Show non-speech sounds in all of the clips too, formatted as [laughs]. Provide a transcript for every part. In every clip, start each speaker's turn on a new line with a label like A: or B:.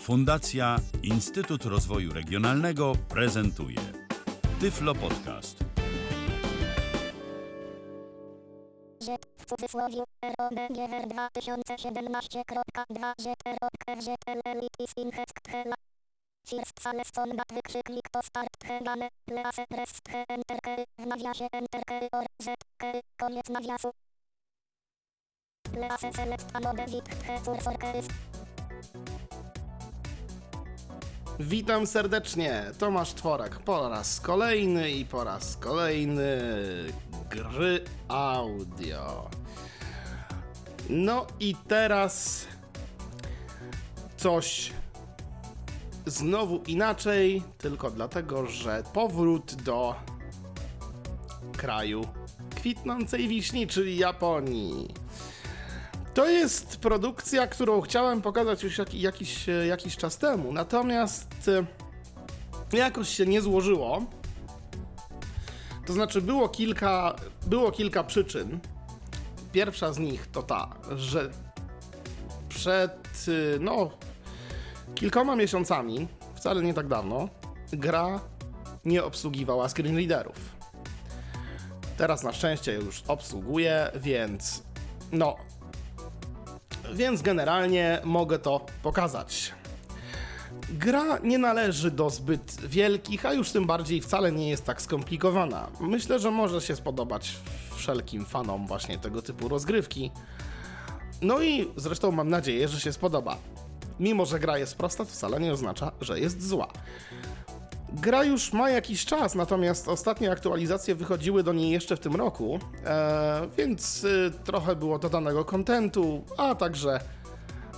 A: Fundacja Instytut Rozwoju Regionalnego prezentuje Tyflo Podcast.
B: Z w cudzysłowie ROBGR 2017.2 ZROKZLLITIS Inhesktela First Saleston bat wykrzyknik to start hebane please rest he enter key w nawiasie enter key or z key koniec nawiasu please select anode wit he cursor keys
C: Witam serdecznie, Tomasz Tworak po raz kolejny i po raz kolejny gry audio. No i teraz coś znowu inaczej, tylko dlatego, że powrót do kraju kwitnącej wiśni, czyli Japonii. To jest produkcja, którą chciałem pokazać już jak, jakiś, e, jakiś czas temu, natomiast e, jakoś się nie złożyło. To znaczy, było kilka, było kilka przyczyn. Pierwsza z nich to ta, że przed e, no, kilkoma miesiącami, wcale nie tak dawno, gra nie obsługiwała screenreaderów. Teraz na szczęście już obsługuje, więc no, więc generalnie mogę to pokazać. Gra nie należy do zbyt wielkich, a już tym bardziej wcale nie jest tak skomplikowana. Myślę, że może się spodobać wszelkim fanom właśnie tego typu rozgrywki. No i zresztą mam nadzieję, że się spodoba. Mimo, że gra jest prosta, to wcale nie oznacza, że jest zła. Gra już ma jakiś czas, natomiast ostatnie aktualizacje wychodziły do niej jeszcze w tym roku, e, więc y, trochę było dodanego kontentu, a także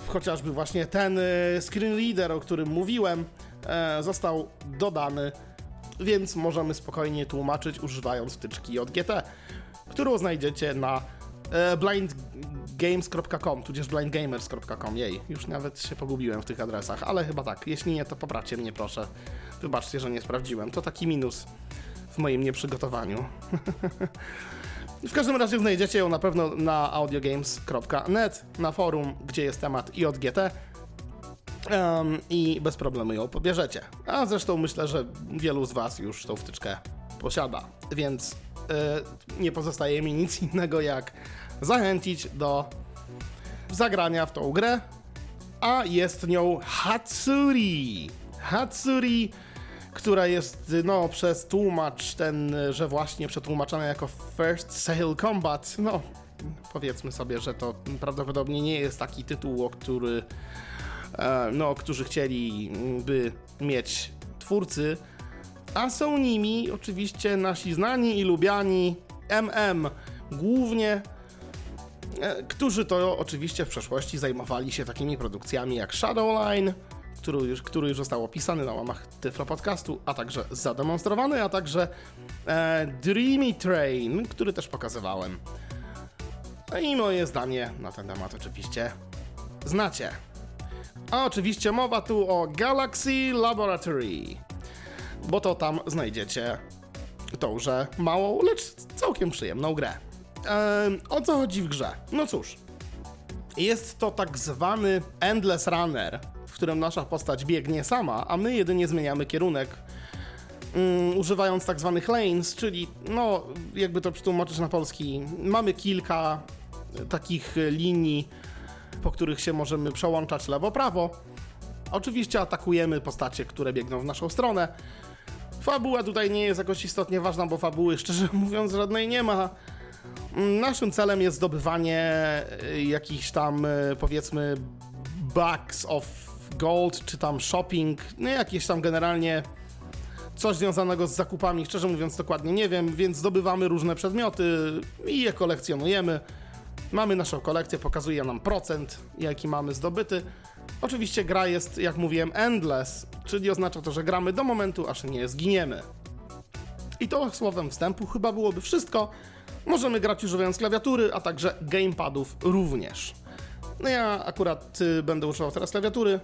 C: chociażby właśnie ten y, screen reader, o którym mówiłem, e, został dodany, więc możemy spokojnie tłumaczyć używając wtyczki JGT, którą znajdziecie na e, blindgames.com, tudzież blindgamers.com. Jej, już nawet się pogubiłem w tych adresach, ale chyba tak. Jeśli nie, to popracie mnie proszę. Wybaczcie, że nie sprawdziłem. To taki minus w moim nieprzygotowaniu. [laughs] W każdym razie znajdziecie ją na pewno na audiogames.net, na forum, gdzie jest temat IOGT um, i bez problemu ją pobierzecie. A zresztą myślę, że wielu z Was już tą wtyczkę posiada, więc y, nie pozostaje mi nic innego jak zachęcić do zagrania w tą grę, a jest nią Hatsuri. Hatsuri, która jest no, przez tłumacz ten, że właśnie przetłumaczana jako First Sail Combat. No, powiedzmy sobie, że to prawdopodobnie nie jest taki tytuł, o który, e, no, którzy chcieliby mieć twórcy, a są nimi oczywiście nasi znani i lubiani MM, głównie e, którzy to oczywiście w przeszłości zajmowali się takimi produkcjami jak Shadowline, który już, który już został opisany na łamach Tyflo Podcastu, a także zademonstrowany, a także e, Dreamy Train, który też pokazywałem. No i moje zdanie na ten temat oczywiście znacie. A oczywiście mowa tu o Galaxy Laboratory, bo to tam znajdziecie tąże małą, lecz całkiem przyjemną grę. Ehm, o co chodzi w grze? No cóż, jest to tak zwany Endless Runner, w którym nasza postać biegnie sama, a my jedynie zmieniamy kierunek. Um, używając tak zwanych lanes, czyli, no, jakby to przetłumaczyć na polski, mamy kilka takich linii, po których się możemy przełączać lewo-prawo. Oczywiście atakujemy postacie, które biegną w naszą stronę. Fabuła tutaj nie jest jakoś istotnie ważna, bo fabuły, [laughs] szczerze mówiąc, żadnej nie ma. Naszym celem jest zdobywanie y, jakichś tam, powiedzmy, bucks of gold, czy tam shopping, no jakieś tam generalnie coś związanego z zakupami, szczerze mówiąc dokładnie nie wiem, więc zdobywamy różne przedmioty i je kolekcjonujemy. Mamy naszą kolekcję, pokazuje nam procent, jaki mamy zdobyty. Oczywiście gra jest, jak mówiłem, endless, czyli oznacza to, że gramy do momentu, aż nie zginiemy. I to słowem wstępu chyba byłoby wszystko. Możemy grać używając klawiatury, a także gamepadów również. No ja akurat y, będę używał teraz klawiatury.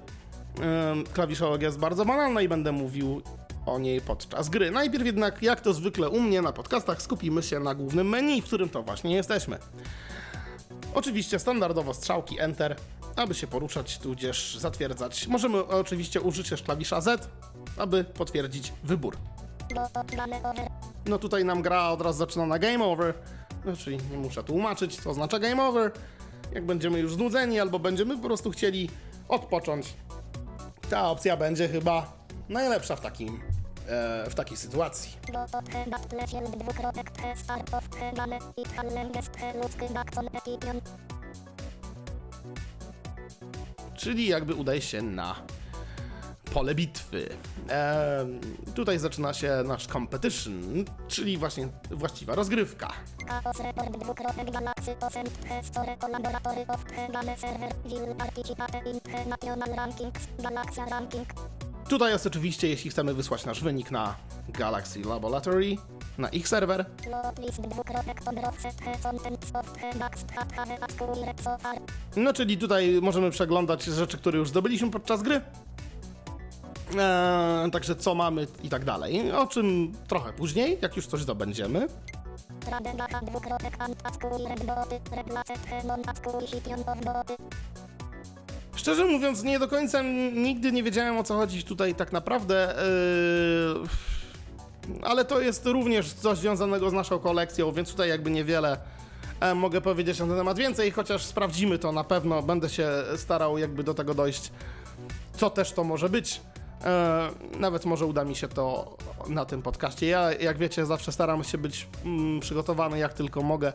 C: Ym, klawiszologia jest bardzo banalna i będę mówił o niej podczas gry. Najpierw jednak, jak to zwykle u mnie na podcastach, skupimy się na głównym menu, w którym to właśnie jesteśmy. Oczywiście standardowo strzałki Enter, aby się poruszać, tudzież zatwierdzać. Możemy oczywiście użyć też klawisza Z, aby potwierdzić wybór. No tutaj nam gra od razu zaczyna na game over, no, czyli nie muszę tłumaczyć, co oznacza game over. Jak będziemy już znudzeni albo będziemy po prostu chcieli odpocząć, ta opcja będzie chyba najlepsza w takim, e, w takiej sytuacji. Czyli jakby udaje się na pole bitwy. Em, tutaj zaczyna się nasz competition, czyli właśnie właściwa rozgrywka. Tutaj jest oczywiście, jeśli chcemy wysłać nasz wynik na Galaxy Laboratory, na ich serwer, no czyli tutaj możemy przeglądać rzeczy, które już zdobyliśmy podczas gry. Eee, także co mamy i tak dalej. O czym trochę później, jak już coś zdobędziemy. Szczerze mówiąc, nie do końca nigdy nie wiedziałem o co chodzi tutaj tak naprawdę. Yy, ale to jest również coś związanego z naszą kolekcją, więc tutaj jakby niewiele e, mogę powiedzieć na ten temat więcej, chociaż sprawdzimy to na pewno. Będę się starał jakby do tego dojść, co też to może być. E, nawet może uda mi się to na tym podcaście. Ja, jak wiecie, zawsze staram się być mm, przygotowany jak tylko mogę,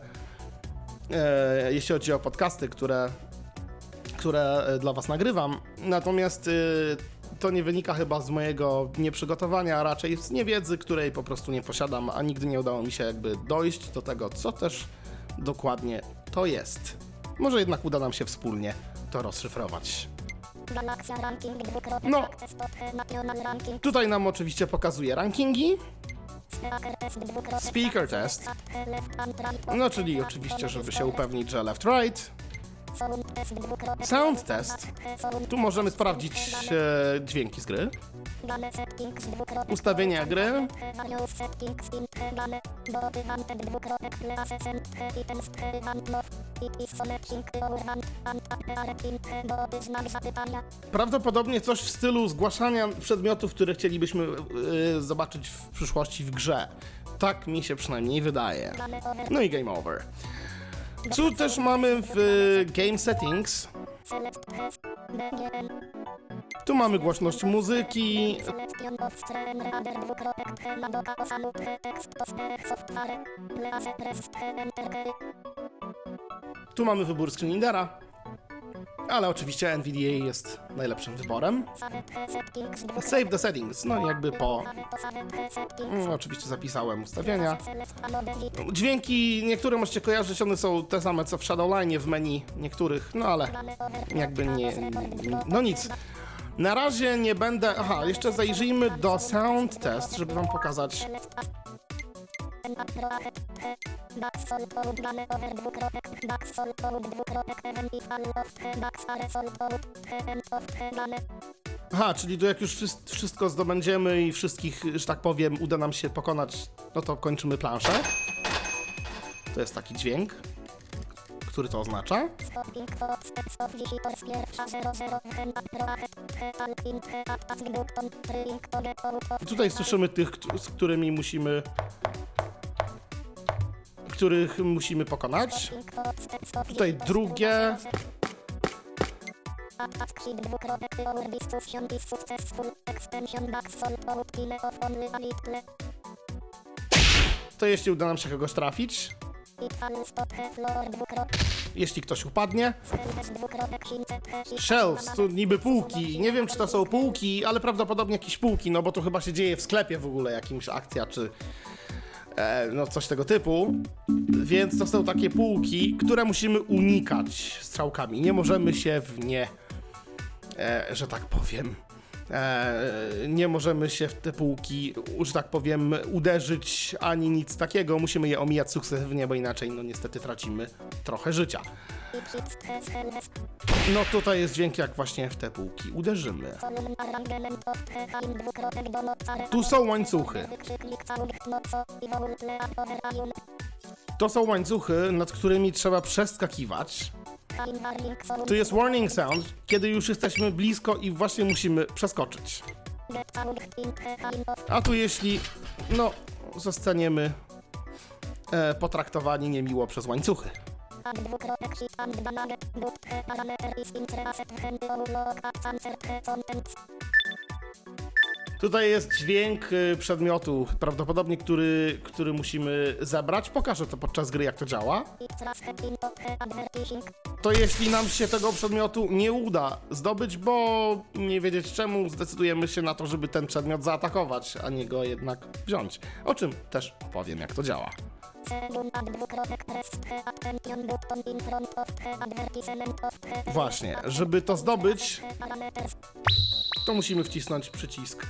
C: e, jeśli chodzi o podcasty, które które e, dla Was nagrywam. Natomiast to nie wynika chyba z mojego nieprzygotowania, a raczej z niewiedzy, której po prostu nie posiadam, a nigdy nie udało mi się jakby dojść do tego, co też dokładnie to jest. Może jednak uda nam się wspólnie to rozszyfrować. No. Tutaj nam oczywiście pokazuje rankingi,
B: Speaker test
C: no czyli oczywiście, żeby się upewnić, że left, right.
B: Sound test
C: Tu możemy sprawdzić e, dźwięki z gry. Ustawienia gry. Prawdopodobnie coś w stylu zgłaszania przedmiotów, które chcielibyśmy y, zobaczyć w przyszłości w grze. Tak mi się przynajmniej wydaje. No i game over. Tu też mamy w y, game settings. Tu mamy głośność muzyki. Tu mamy wybór screen readera. Ale oczywiście NVDA jest najlepszym wyborem.
B: Save
C: the settings. No jakby po... Mm, oczywiście zapisałem ustawienia. Dźwięki niektóre możecie kojarzyć, one są te same co w Shadowline w menu niektórych, no ale jakby nie, no nic. Na razie nie będę, aha, jeszcze zajrzyjmy do sound test, żeby wam pokazać,
B: Game.
C: aha, czyli tu jak już wszys- wszystko zdobędziemy i wszystkich, że tak powiem, uda nam się pokonać, no to kończymy planszę. To jest taki dźwięk, który to oznacza.
B: Stopping footsteps of visitors pierwsza 00 Hen up pro ahead He talk in he up task button Trying to get out of
C: I tutaj słyszymy tych, z którymi musimy, których musimy pokonać. Tutaj drugie. To jeśli uda nam się kogoś trafić. Jeśli ktoś upadnie.
B: Shelves
C: to niby półki. Nie wiem, czy to są półki, ale prawdopodobnie jakieś półki, no bo to chyba się dzieje w sklepie w ogóle, jakimś akcja, czy e, no coś tego typu. Więc to są takie półki, które musimy unikać strzałkami. Nie możemy się w nie, e, że tak powiem, nie możemy się w te półki, że tak powiem, uderzyć ani nic takiego. Musimy je omijać sukcesywnie, bo inaczej, no niestety tracimy trochę życia. No tutaj jest dźwięk, jak właśnie w te półki uderzymy. Tu są łańcuchy. To są łańcuchy, nad którymi trzeba przeskakiwać. Tu jest warning sound, kiedy już jesteśmy blisko i właśnie musimy przeskoczyć. A tu jeśli, no, zostaniemy e, potraktowani niemiło przez łańcuchy. Tutaj jest dźwięk y, przedmiotu, prawdopodobnie który, który musimy zebrać. Pokażę to podczas gry, jak to działa. To jeśli nam się tego przedmiotu nie uda zdobyć, bo nie wiedzieć czemu, zdecydujemy się na to, żeby ten przedmiot zaatakować, a nie go jednak wziąć. O czym też powiem, jak to działa. Właśnie, żeby to zdobyć, to musimy wcisnąć przycisk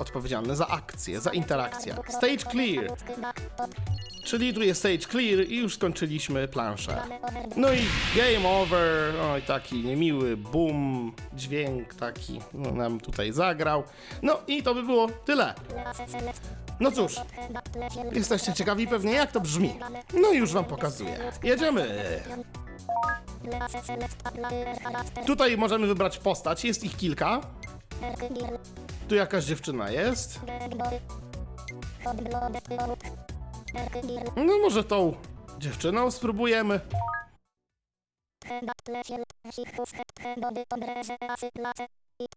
C: odpowiedzialny za akcję, za interakcję. Stage clear, czyli tu jest stage clear i już skończyliśmy planszę. No i game over, oj taki niemiły boom, dźwięk taki no, nam tutaj zagrał. No i to by było tyle. No cóż, jesteście ciekawi pewnie jak to brzmi. No już wam pokazuję. Jedziemy! Tutaj możemy wybrać postać, jest ich kilka. Tu jakaś dziewczyna jest. No może tą dziewczyną spróbujemy.
B: It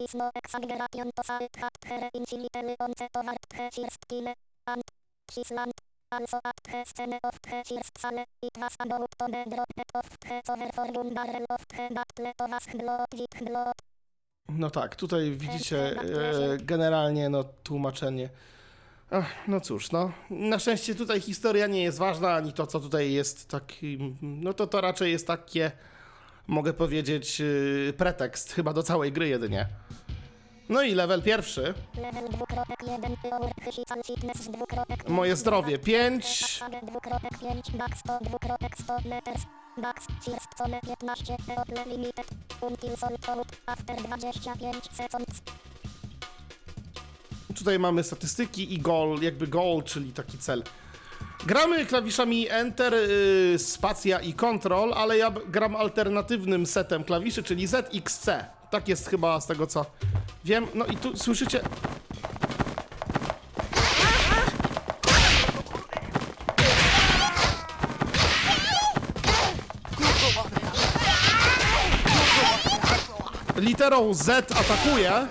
B: is no exaggeration to say that her intelligence toward her first kill and his land also at the scene of the first sale it was about to be dropped off the over for one barrel of battle to was blood with blood.
C: No tak, tutaj widzicie e, generalnie no tłumaczenie. Ach, no cóż, no. Na szczęście tutaj historia nie jest ważna, ani to, co tutaj jest taki. No to to raczej jest takie, mogę powiedzieć, e, pretekst chyba do całej gry jedynie. No i level pierwszy.
B: Level dwukropek jeden power physical fitness dwukropek
C: Moje zdrowie 5.
B: AD dwukropek 5 back 100 dwukropek 100 meters cone 15 Eople limited Until sold after 25 seconds
C: Tutaj mamy statystyki i goal, jakby goal, czyli taki cel. Gramy klawiszami Enter, y, Spacja i Control, ale ja gram alternatywnym setem klawiszy, czyli ZXC. Tak jest chyba z tego co wiem. No i tu słyszycie. Literą Z atakuje.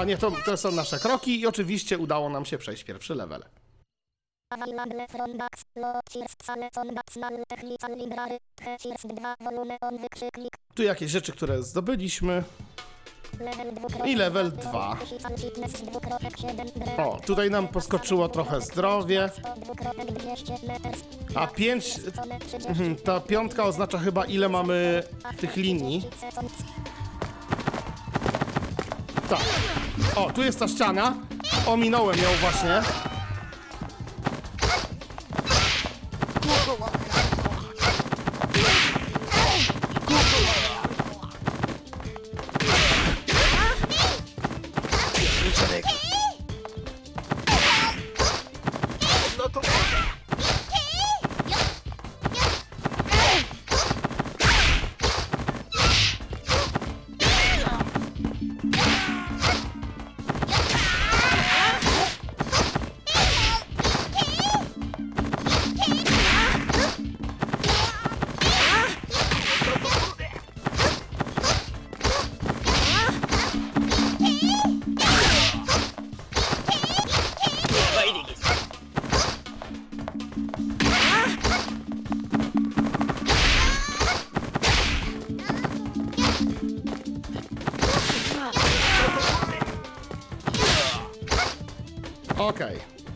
C: A nie, to, to są nasze kroki i oczywiście udało nam się przejść pierwszy level.
B: 2
C: Tu jakieś rzeczy, które zdobyliśmy. I level
B: dwa,
C: dwa.
B: Physical fitness dwukropek 7
C: O, tutaj nam poskoczyło trochę zdrowie.
B: 100 dwukropek 200 meters
C: A 5,
B: Cone 30
C: mhm, ta piątka oznacza chyba ile mamy tych linii. Tak. O, tu jest ta ściana. Ominąłem ją właśnie.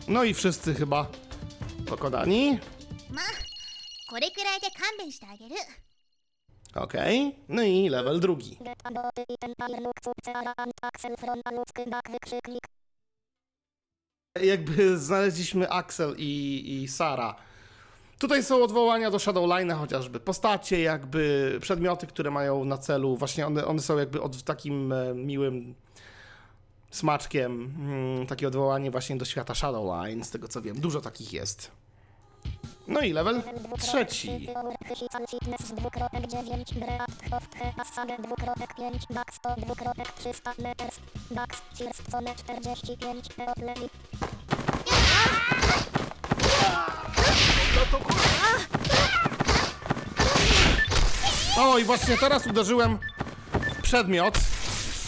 C: No i wszyscy chyba pokonani.
D: まあこれくらいで勘弁してあげる
C: Okej, no i level drugi.
B: Get aboty i ten look subceara and axel from a ludzky bak wykrzyknik.
C: Jakby znaleźliśmy Axel i, i Sara. Tutaj są odwołania do Shadowline'a chociażby. Postacie, jakby przedmioty, które mają na celu, właśnie one, one są jakby od takim e, miłym smaczkiem. Mm, takie odwołanie właśnie do świata Shadowline, z tego co wiem. Dużo takich jest. No i level trzeci.
B: Chysican fitness dwukropek 9 breat of the asage dwukropek 5 max 100 dwukropek 300 meters max first zone 45 eopleli.
C: O, i właśnie teraz uderzyłem w przedmiot.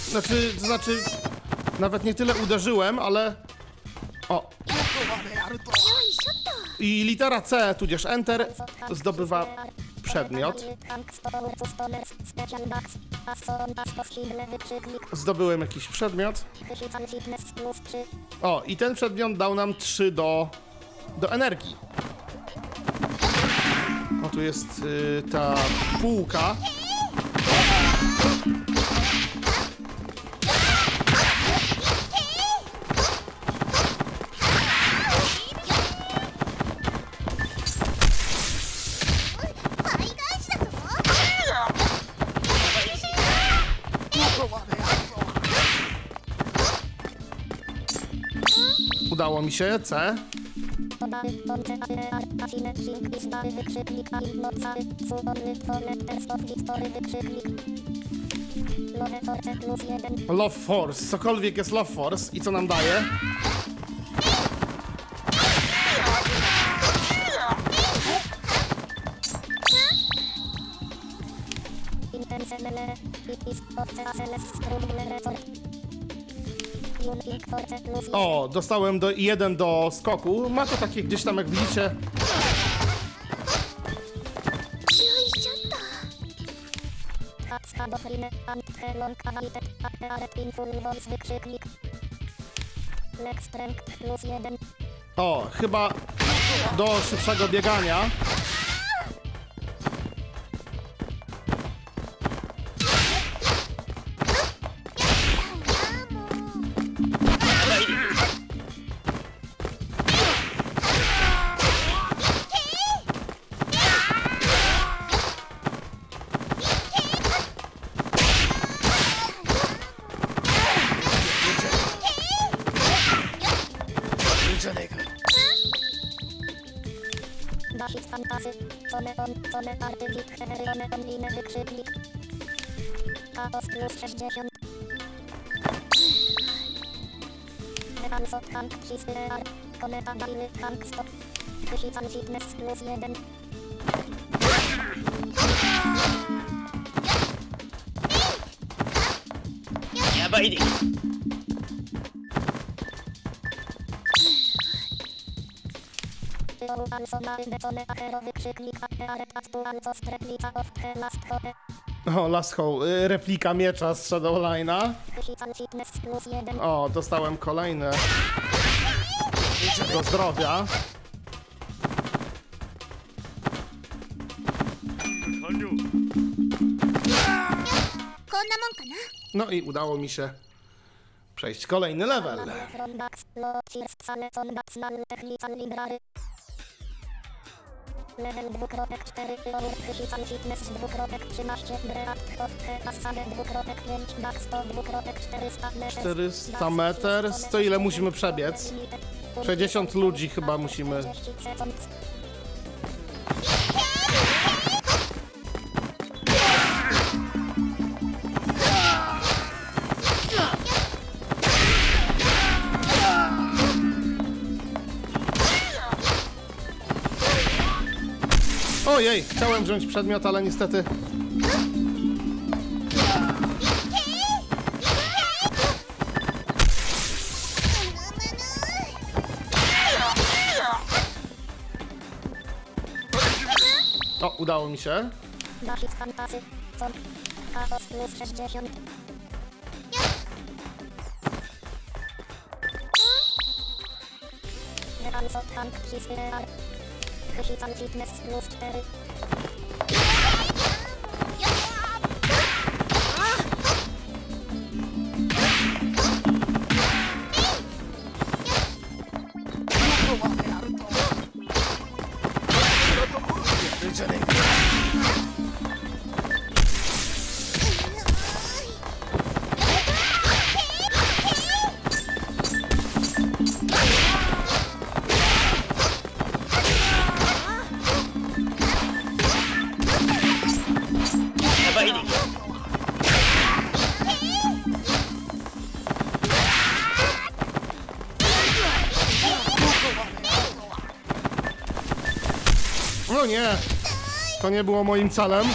C: Znaczy, to znaczy, nawet nie tyle uderzyłem, ale... O. I litera C, tudzież Enter, zdobywa przedmiot. Zdobyłem jakiś przedmiot.
B: Chysican fitness plus 3
C: O, i ten przedmiot dał nam 3 do, do energii. O, tu jest y, ta półka.
B: Force plus 1,
C: Love Force, cokolwiek jest Love Force i co nam daje? O, dostałem do, jeden do skoku. Ma to takie gdzieś tam, jak widzicie.
B: Hatska do frine, anthelon, kawalitet, apearet, inful, voice, wykrzyknik. Lex strength plus 1,
C: O, chyba do szybszego biegania.
B: 60. Also tank history, kometa daily tank stop. Chysican fitness plus 1. Also marynne cone achero wykrzyknik, apearet actualco strepnica of the last hope. [laughs]
C: O, Last Hole, y, replika miecza z Shadowline'a.
B: Chysican fitness plus 1.
C: O, dostałem kolejne do zdrowia. No i udało mi się przejść kolejny level.
B: Level dwukropek 4, lower, chysican fitness dwukropek 13, breat, of, asane dwukropek 5, Dax 100 dwukropek 400 meters.
C: 400 meters, to ile musimy przebiec? 60 ludzi chyba musimy. Ojej, chciałem wziąć przedmiot, ale niestety. O, udało mi się.
B: Dashit fantasy, con. Chaos plus 60. Also tank history. Chysican fitness plus 4.
C: No nie, to nie było moim celem.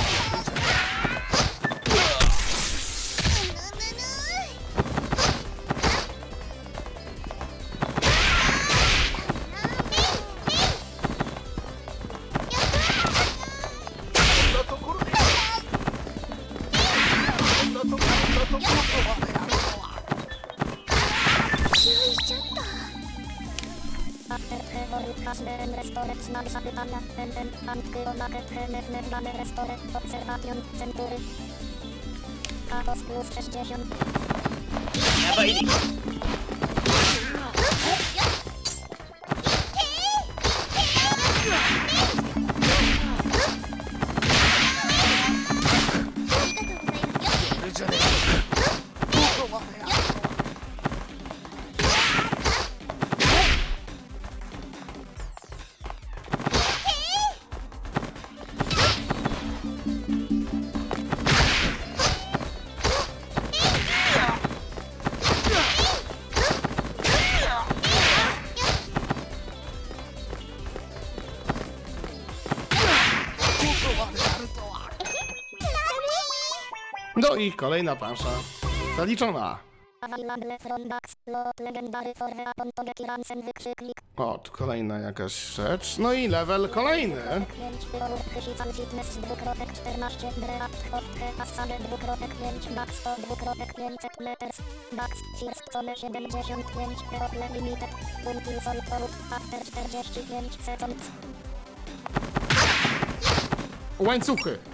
C: No i kolejna plansza. Zaliczona. O, tu kolejna jakaś rzecz. No i level kolejny.
B: 5 Pyrolur Chysican Fitness dwukropek 14 Dreat Hofthe Assage dwukropek 5 Dax 100 dwukropek 500 meters Dax First Zone 75 Eople Limited Until Sold Out After 45 seconds
C: Łańcuchy.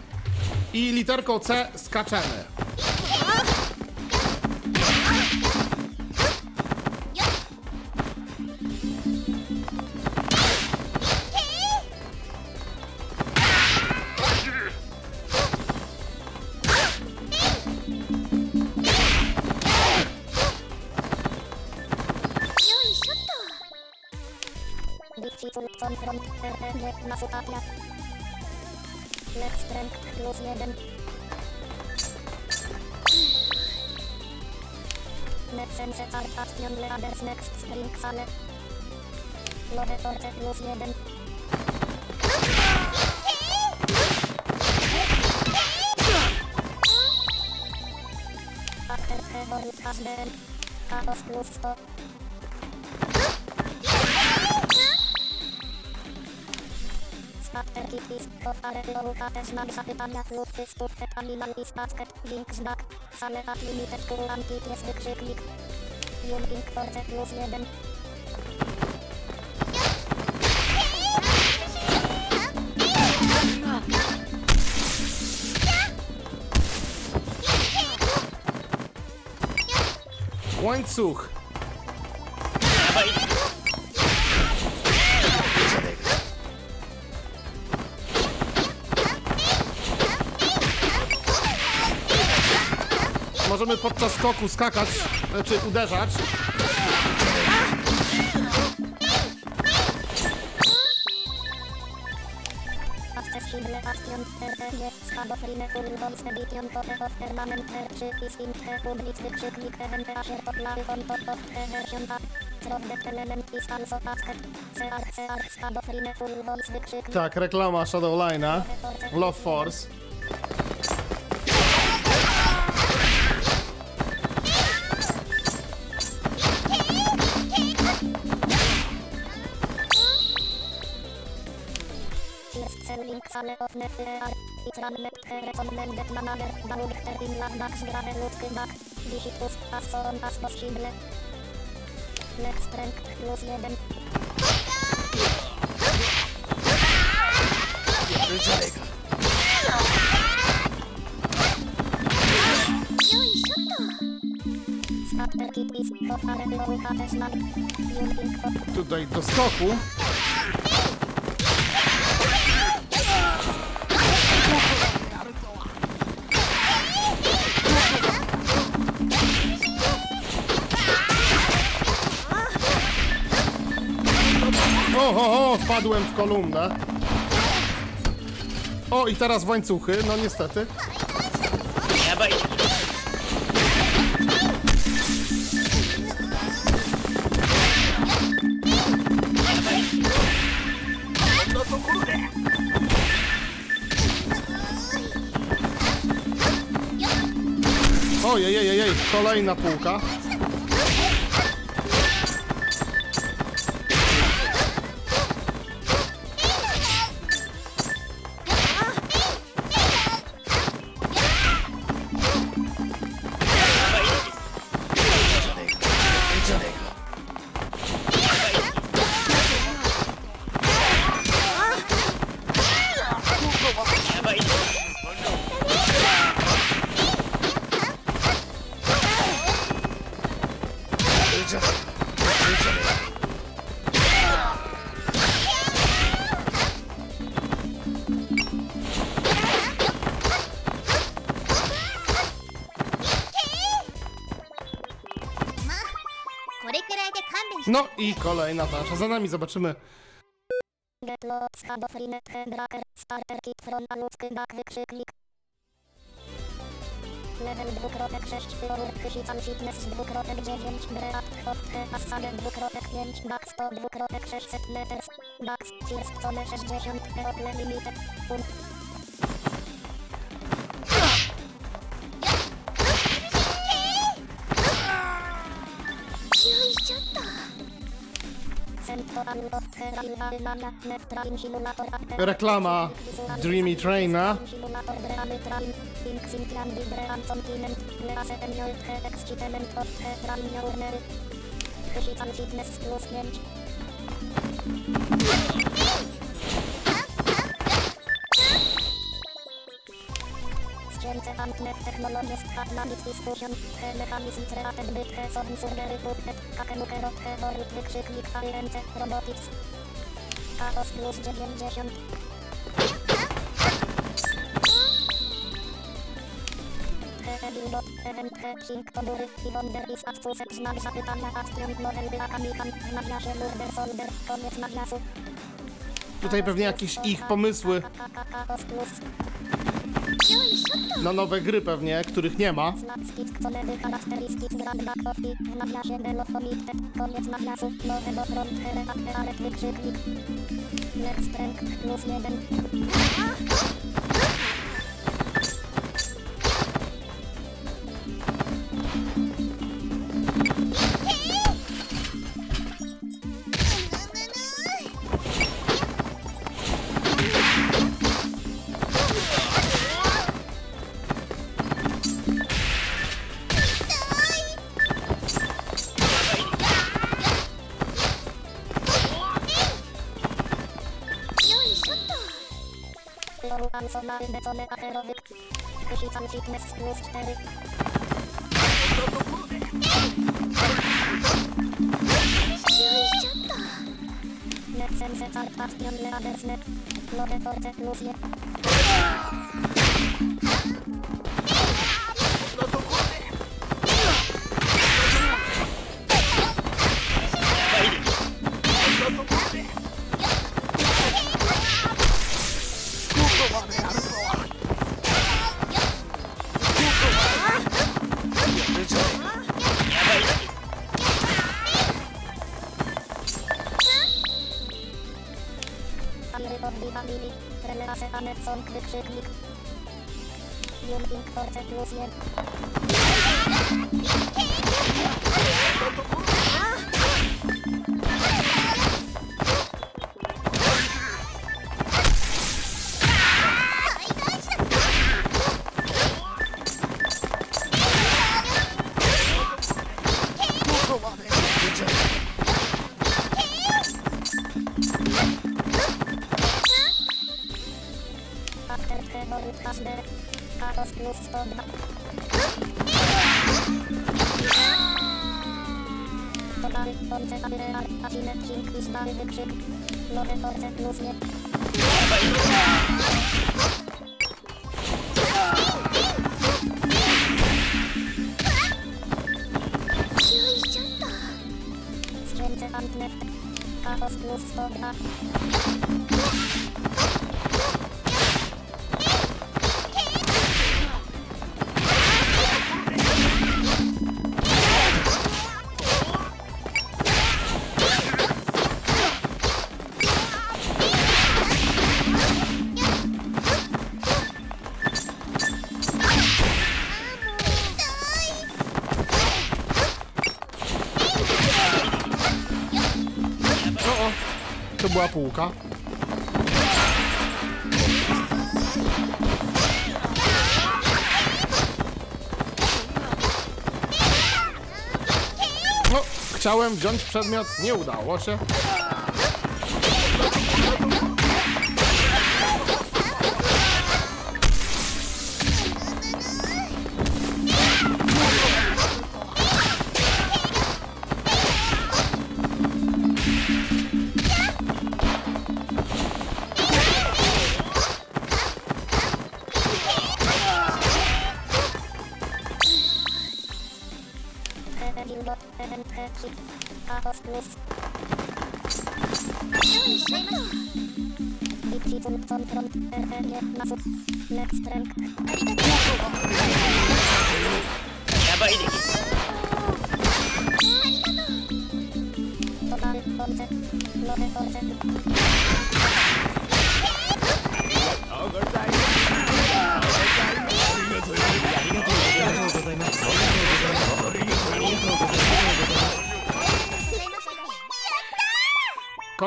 C: I literką C skaczemy.
B: Difficult Confront Plus 1 Nefsense Artation Leaders Next Spring Sale Lode Torce plus 1 After Heaven has been Chaos plus 100 Kit is kofare lorukates znak zapytania lufty stówkę animal is basket link znak sale at limited jest wykrzyknik Jumping force plus 1
C: Łańcuch.
B: CR CR Schadofrine full box wykrzyknik
C: Tak, reklama Shadowline'a. Love Force.
B: Sale of NFR It's run net recommended manager Bauchter in Lavdax grave ludzky dak Visitus as soon as possible Next strength plus 1 Starter kit is kofare lorukates znak Jumping
C: tutaj do skoku. ho, ho, wpadłem w kolumnę. O, i teraz łańcuchy, no niestety. Ojej, kolejna półka. No i kolejna plansza za nami, zobaczymy.
B: Level dwukropek 6 floor chysican fitness dwukropek 9 breat hofte assagen dwukropek 5 max 100 dwukropek 600 meters max first cone 60 eople limited um. Train Journery Chysican Fitness Plus 5 Ścięte Antnet Technologie Stratlanit Discussion Mechanizm Created Byt Son Surgery Puppet Kakemukero Hedorit Wykrzyknik Fajręce Robotics Atos plus 90 Bilbo, Event, Pink, Kobury, Wonder is Actusek, znak zapytania, Action, Novel, Byaka, Michan, w nawiasie, Murder, Solder, koniec nawiasu.
C: Tutaj pewnie jakieś ich pomysły
B: Chaos
C: na nowe gry pewnie, których nie ma.
B: Next rank plus 1 Becone, Acherowyk. Chysican Fitness plus 4. Netsense Chart Action Leadersnet. Lode Force plus 1.
C: Yeah. kółka. No, chciałem wziąć przedmiot, nie udało się.
D: やばいで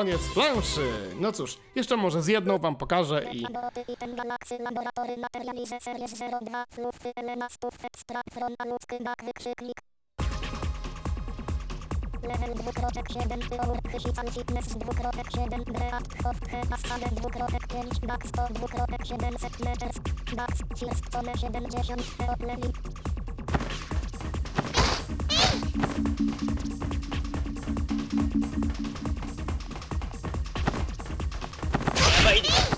C: koniec planszy. No cóż, jeszcze może z jedną wam pokażę i...
B: Level dwukropek 7 Pyomur Chysican Fitness dwukropek 7 Breat Hofke Pasane dwukropek 5 Bax to dwukropek 700 meters Bax First Cone 70 Eoplemi Thank you. 界に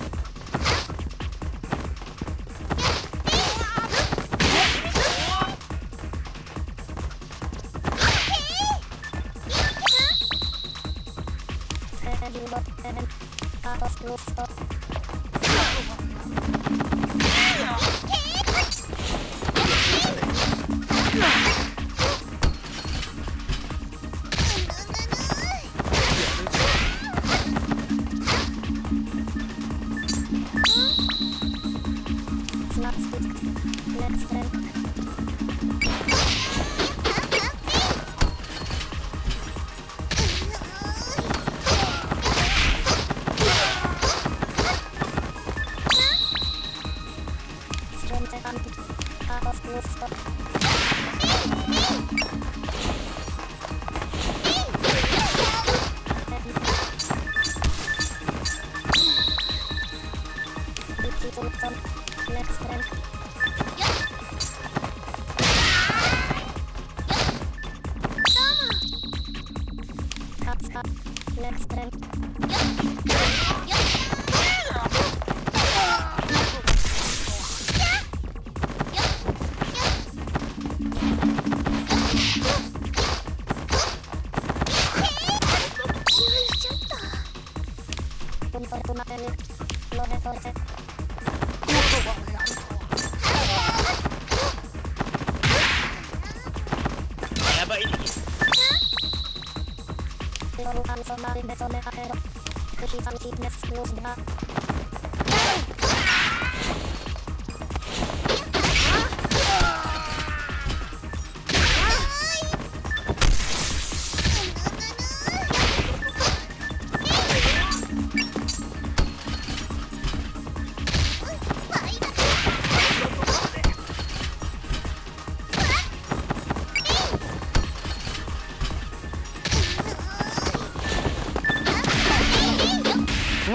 B: Let's try.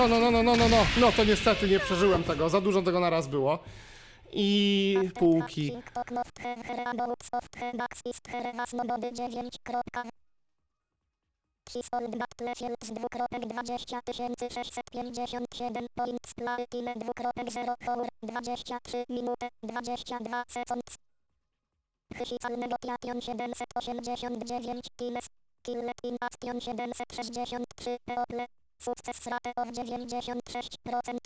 C: no, no, no, no, no, no, no, to niestety nie przeżyłem tego, za dużo tego na raz było. I półki.
B: Histold Battlefield z dwukropek 20657 points platine dwukropek 0 hour 23 minuty 22 sekund. Chysical Negotiation 789 Times Killet in Action 763 Eople Sukces rate of 96%.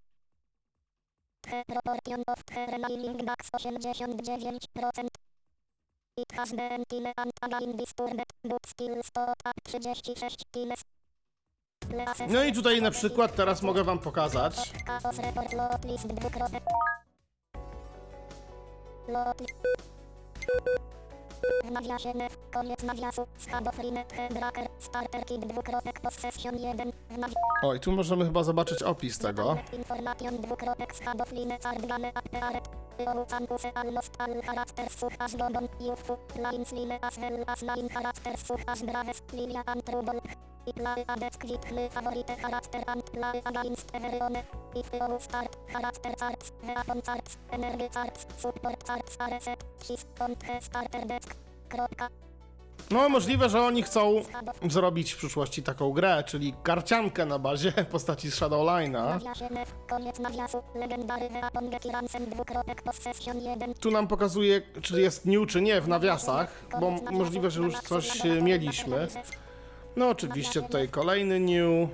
B: The proportion of the remaining max 89%. It has been killed and again disturbed, but still stop at 36 kills.
C: No i tutaj na przykład teraz mogę wam pokazać.
B: Chaos report lot list dwukropek. Lot li- W nawiasie nef, koniec nawiasu, schadofrinet, hebraker, starter kit dwukropek, possession 1, w nawiasie
C: Oj, tu możemy chyba zobaczyć opis tego.
B: Information dwukropek schadofrinet, ardgane, appearet, Ołucankuse almost all characters such as Gobon, Jufu, Lines line as well as line characters such as Graves, Lilia and Trouble. I play adet kwitny favorite character and play against everyone. If you start character charts, weapon charts, energy charts, support charts are set. His content starter desk. Kropka.
C: No możliwe, że oni chcą zrobić w przyszłości taką grę, czyli karciankę na bazie [laughs] postaci Shadowline'a.
B: Nawiasie nef, koniec nawiasu, legendary weapon Gekiransem dwukropek possession 1.
C: Tu nam pokazuje, czy jest new, czy nie w nawiasach, bo możliwe, że już coś mieliśmy. No oczywiście tutaj kolejny new.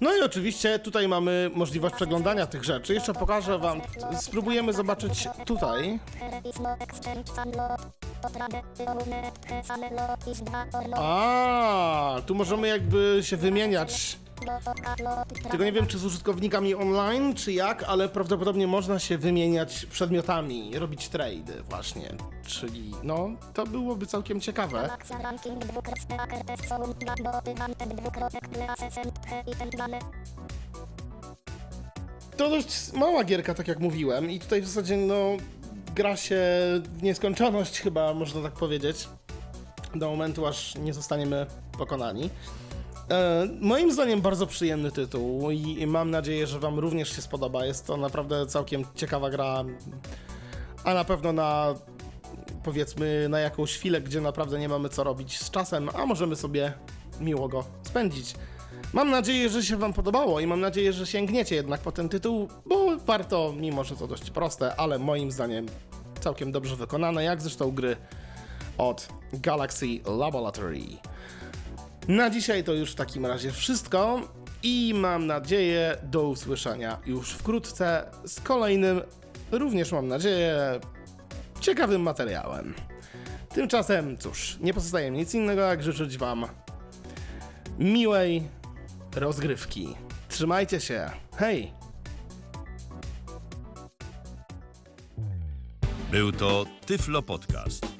C: No i oczywiście tutaj mamy możliwość przeglądania tych rzeczy. Jeszcze pokażę wam, spróbujemy zobaczyć tutaj. A, tu możemy jakby się wymieniać. Tego nie wiem, czy z użytkownikami online, czy jak, ale prawdopodobnie można się wymieniać przedmiotami, robić trade właśnie. Czyli, no, to byłoby całkiem ciekawe. To dość mała gierka, tak jak mówiłem, i tutaj w zasadzie, no, gra się w nieskończoność, chyba można tak powiedzieć. Do momentu, aż nie zostaniemy pokonani. E, moim zdaniem bardzo przyjemny tytuł i, mam nadzieję, że Wam również się spodoba. Jest to naprawdę całkiem ciekawa gra, a na pewno na powiedzmy na jakąś chwilę, gdzie naprawdę nie mamy co robić z czasem, a możemy sobie miło go spędzić. Mam nadzieję, że się Wam podobało i mam nadzieję, że sięgniecie jednak po ten tytuł, bo warto, mimo że to dość proste, ale moim zdaniem całkiem dobrze wykonane, jak zresztą gry od Galaxy Laboratory. Na dzisiaj to już w takim razie wszystko i mam nadzieję do usłyszenia już wkrótce z kolejnym, również mam nadzieję, ciekawym materiałem. Tymczasem, cóż, nie pozostaje mi nic innego, jak życzyć Wam miłej rozgrywki. Trzymajcie się. Hej!
A: Był to Tyflo Podcast.